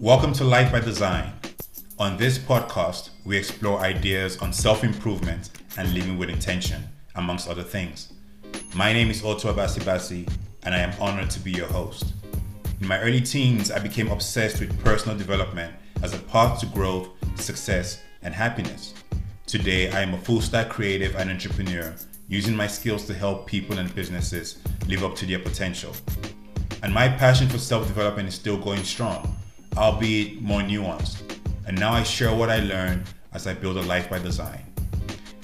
Welcome to Life by Design. On this podcast, we explore ideas on self improvement and living with intention, amongst other things. My name is Otoabasi Bassey, and I am honored to be your host. In my early teens, I became obsessed with personal development as a path to growth, success, and happiness. Today, I am a full stack creative and entrepreneur using my skills to help people and businesses live up to their potential. And my passion for self development is still going strong albeit more nuanced. And now I share what I learned as I build a life by design.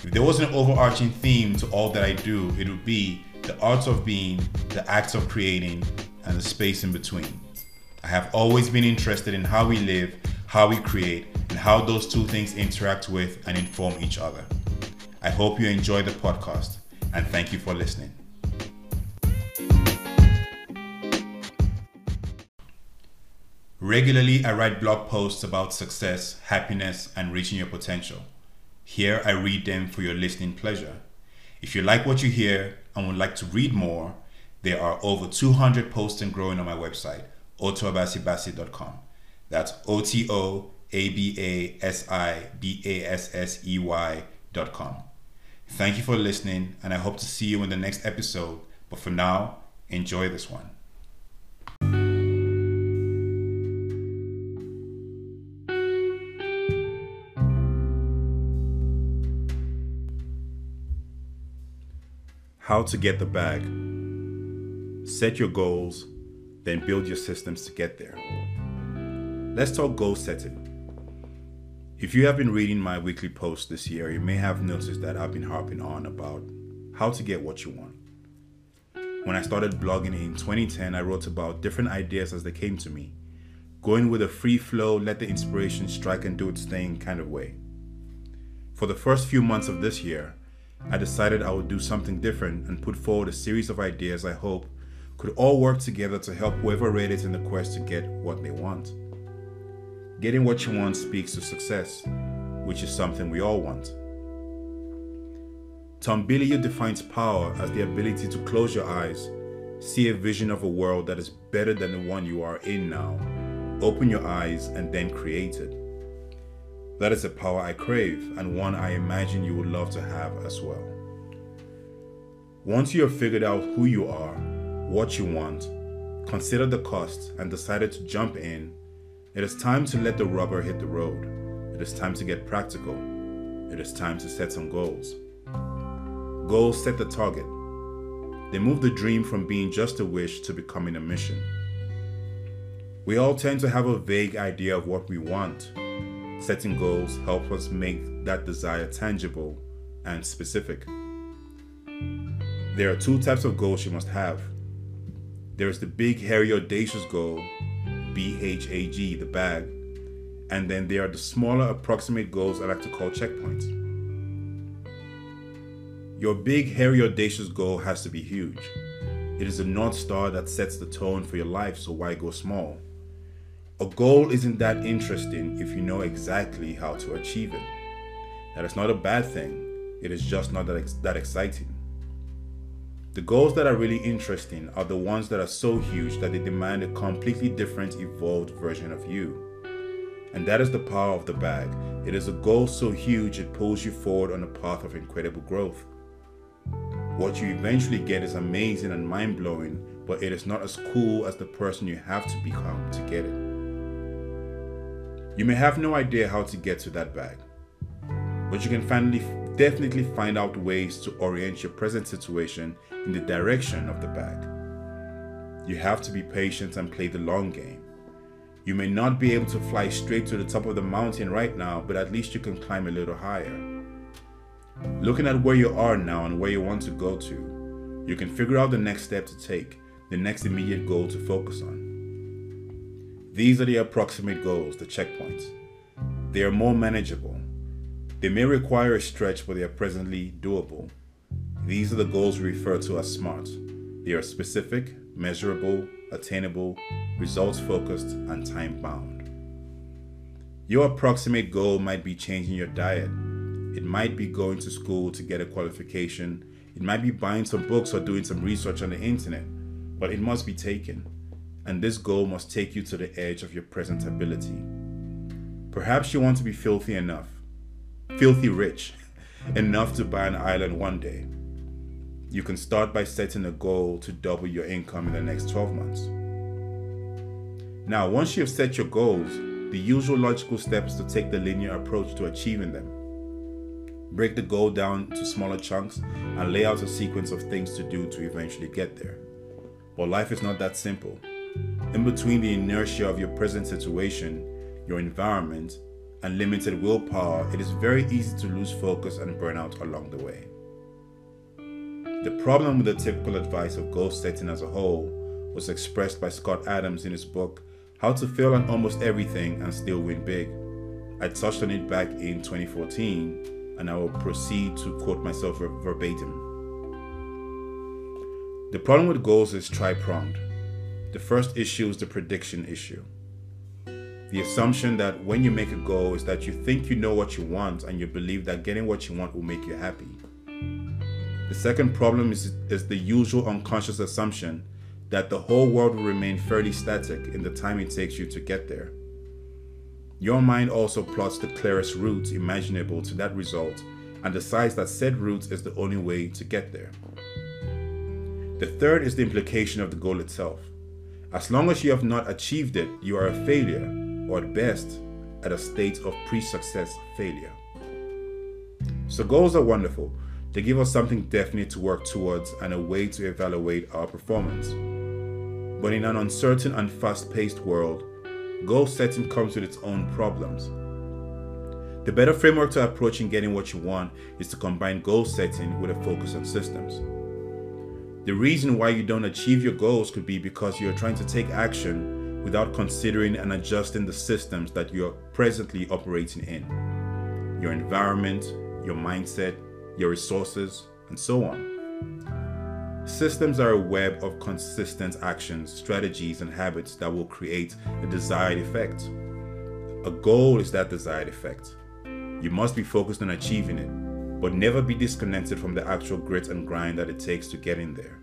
If there was an overarching theme to all that I do, it would be the art of being, the acts of creating, and the space in between. I have always been interested in how we live, how we create, and how those two things interact with and inform each other. I hope you enjoy the podcast, and thank you for listening. Regularly, I write blog posts about success, happiness, and reaching your potential. Here, I read them for your listening pleasure. If you like what you hear and would like to read more, there are over 200 posts and growing on my website, otoabasibassey.com. That's O T O A B A S I B A S S E Y.com. Thank you for listening, and I hope to see you in the next episode. But for now, enjoy this one. How to get the bag. Set your goals, then build your systems to get there. Let's talk goal setting. If you have been reading my weekly posts this year, you may have noticed that I've been harping on about how to get what you want. When I started blogging in 2010, I wrote about different ideas as they came to me, going with a free flow, let the inspiration strike and do its thing kind of way. For the first few months of this year, I decided I would do something different and put forward a series of ideas I hope could all work together to help whoever read it in the quest to get what they want. Getting what you want speaks to success, which is something we all want. Tom Bilyeu defines power as the ability to close your eyes, see a vision of a world that is better than the one you are in now, open your eyes, and then create it. That is a power I crave and one I imagine you would love to have as well. Once you have figured out who you are, what you want, considered the cost, and decided to jump in, it is time to let the rubber hit the road. It is time to get practical. It is time to set some goals. Goals set the target. They move the dream from being just a wish to becoming a mission. We all tend to have a vague idea of what we want, Setting goals help us make that desire tangible and specific. There are two types of goals you must have. There is the big, hairy, audacious goal, BHAG, the bag, and then there are the smaller, approximate goals I like to call checkpoints. Your big, hairy, audacious goal has to be huge. It is a North Star that sets the tone for your life, so why go small? A goal isn't that interesting if you know exactly how to achieve it. That is not a bad thing, it is just not that, ex- that exciting. The goals that are really interesting are the ones that are so huge that they demand a completely different, evolved version of you. And that is the power of the bag. It is a goal so huge it pulls you forward on a path of incredible growth. What you eventually get is amazing and mind blowing, but it is not as cool as the person you have to become to get it. You may have no idea how to get to that bag, but you can finally definitely find out ways to orient your present situation in the direction of the bag. You have to be patient and play the long game. You may not be able to fly straight to the top of the mountain right now, but at least you can climb a little higher. Looking at where you are now and where you want to go to, you can figure out the next step to take, the next immediate goal to focus on. These are the approximate goals, the checkpoints. They are more manageable. They may require a stretch, but they are presently doable. These are the goals we refer to as SMART. They are specific, measurable, attainable, results focused, and time bound. Your approximate goal might be changing your diet. It might be going to school to get a qualification. It might be buying some books or doing some research on the internet, but it must be taken. And this goal must take you to the edge of your present ability. Perhaps you want to be filthy enough, filthy rich, enough to buy an island one day. You can start by setting a goal to double your income in the next 12 months. Now, once you have set your goals, the usual logical step is to take the linear approach to achieving them. Break the goal down to smaller chunks and lay out a sequence of things to do to eventually get there. But life is not that simple. In between the inertia of your present situation, your environment, and limited willpower, it is very easy to lose focus and burn out along the way. The problem with the typical advice of goal setting as a whole was expressed by Scott Adams in his book, How to Fail at Almost Everything and Still Win Big. I touched on it back in 2014, and I will proceed to quote myself verbatim. The problem with goals is tri pronged. The first issue is the prediction issue. The assumption that when you make a goal is that you think you know what you want and you believe that getting what you want will make you happy. The second problem is, is the usual unconscious assumption that the whole world will remain fairly static in the time it takes you to get there. Your mind also plots the clearest route imaginable to that result and decides that said route is the only way to get there. The third is the implication of the goal itself. As long as you have not achieved it, you are a failure, or at best, at a state of pre success failure. So, goals are wonderful. They give us something definite to work towards and a way to evaluate our performance. But in an uncertain and fast paced world, goal setting comes with its own problems. The better framework to approaching getting what you want is to combine goal setting with a focus on systems. The reason why you don't achieve your goals could be because you're trying to take action without considering and adjusting the systems that you're presently operating in your environment, your mindset, your resources, and so on. Systems are a web of consistent actions, strategies, and habits that will create a desired effect. A goal is that desired effect. You must be focused on achieving it but never be disconnected from the actual grit and grind that it takes to get in there.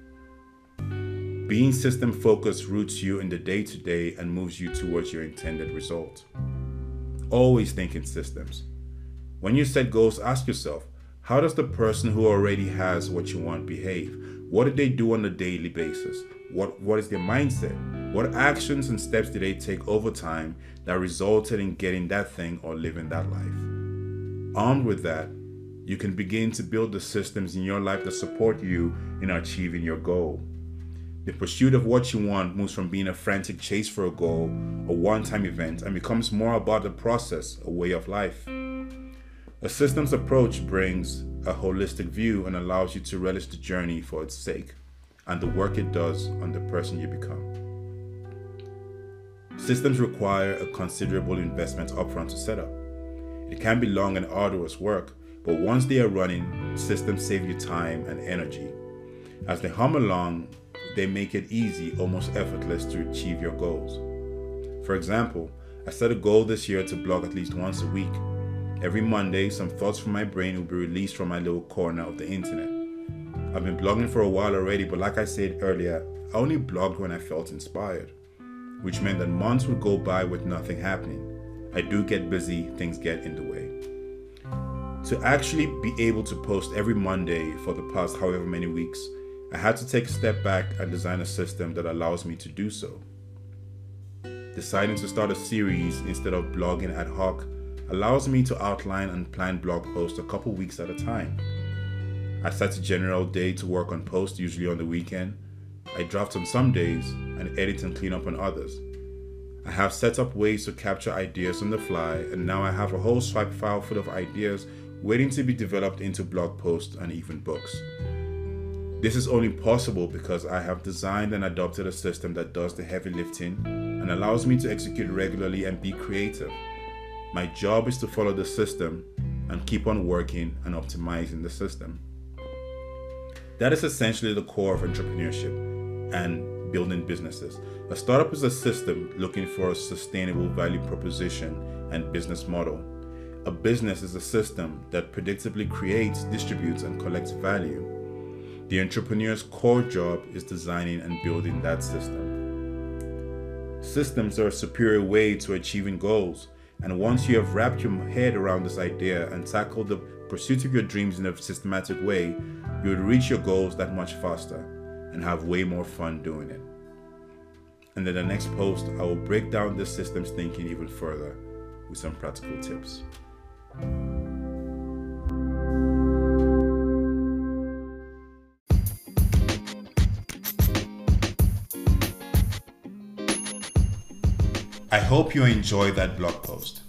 Being system focused roots you in the day to day and moves you towards your intended result. Always think in systems. When you set goals, ask yourself how does the person who already has what you want behave? What do they do on a daily basis? What, what is their mindset? What actions and steps did they take over time that resulted in getting that thing or living that life? Armed with that, you can begin to build the systems in your life that support you in achieving your goal. The pursuit of what you want moves from being a frantic chase for a goal, a one time event, and becomes more about the process, a way of life. A systems approach brings a holistic view and allows you to relish the journey for its sake and the work it does on the person you become. Systems require a considerable investment upfront to set up. It can be long and arduous work, but once they are running, systems save you time and energy. As they hum along, they make it easy, almost effortless to achieve your goals. For example, I set a goal this year to blog at least once a week. Every Monday, some thoughts from my brain will be released from my little corner of the internet. I've been blogging for a while already, but like I said earlier, I only blogged when I felt inspired, which meant that months would go by with nothing happening. I do get busy, things get in the way. To actually be able to post every Monday for the past however many weeks, I had to take a step back and design a system that allows me to do so. Deciding to start a series instead of blogging ad hoc allows me to outline and plan blog posts a couple weeks at a time. I set a general day to work on posts, usually on the weekend. I draft on some days and edit and clean up on others. I have set up ways to capture ideas on the fly, and now I have a whole swipe file full of ideas waiting to be developed into blog posts and even books. This is only possible because I have designed and adopted a system that does the heavy lifting and allows me to execute regularly and be creative. My job is to follow the system and keep on working and optimizing the system. That is essentially the core of entrepreneurship and building businesses. A startup is a system looking for a sustainable value proposition and business model. A business is a system that predictably creates, distributes, and collects value. The entrepreneur's core job is designing and building that system. Systems are a superior way to achieving goals. And once you have wrapped your head around this idea and tackled the pursuit of your dreams in a systematic way, you will reach your goals that much faster and have way more fun doing it. And in the next post, I will break down this systems thinking even further with some practical tips. I hope you enjoyed that blog post.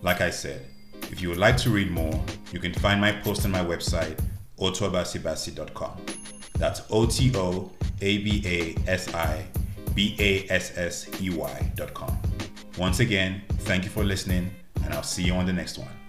Like I said, if you would like to read more, you can find my post on my website, otoabasibassey.com. That's O T O A B A S I B A S S E Y.com. Once again, thank you for listening, and I'll see you on the next one.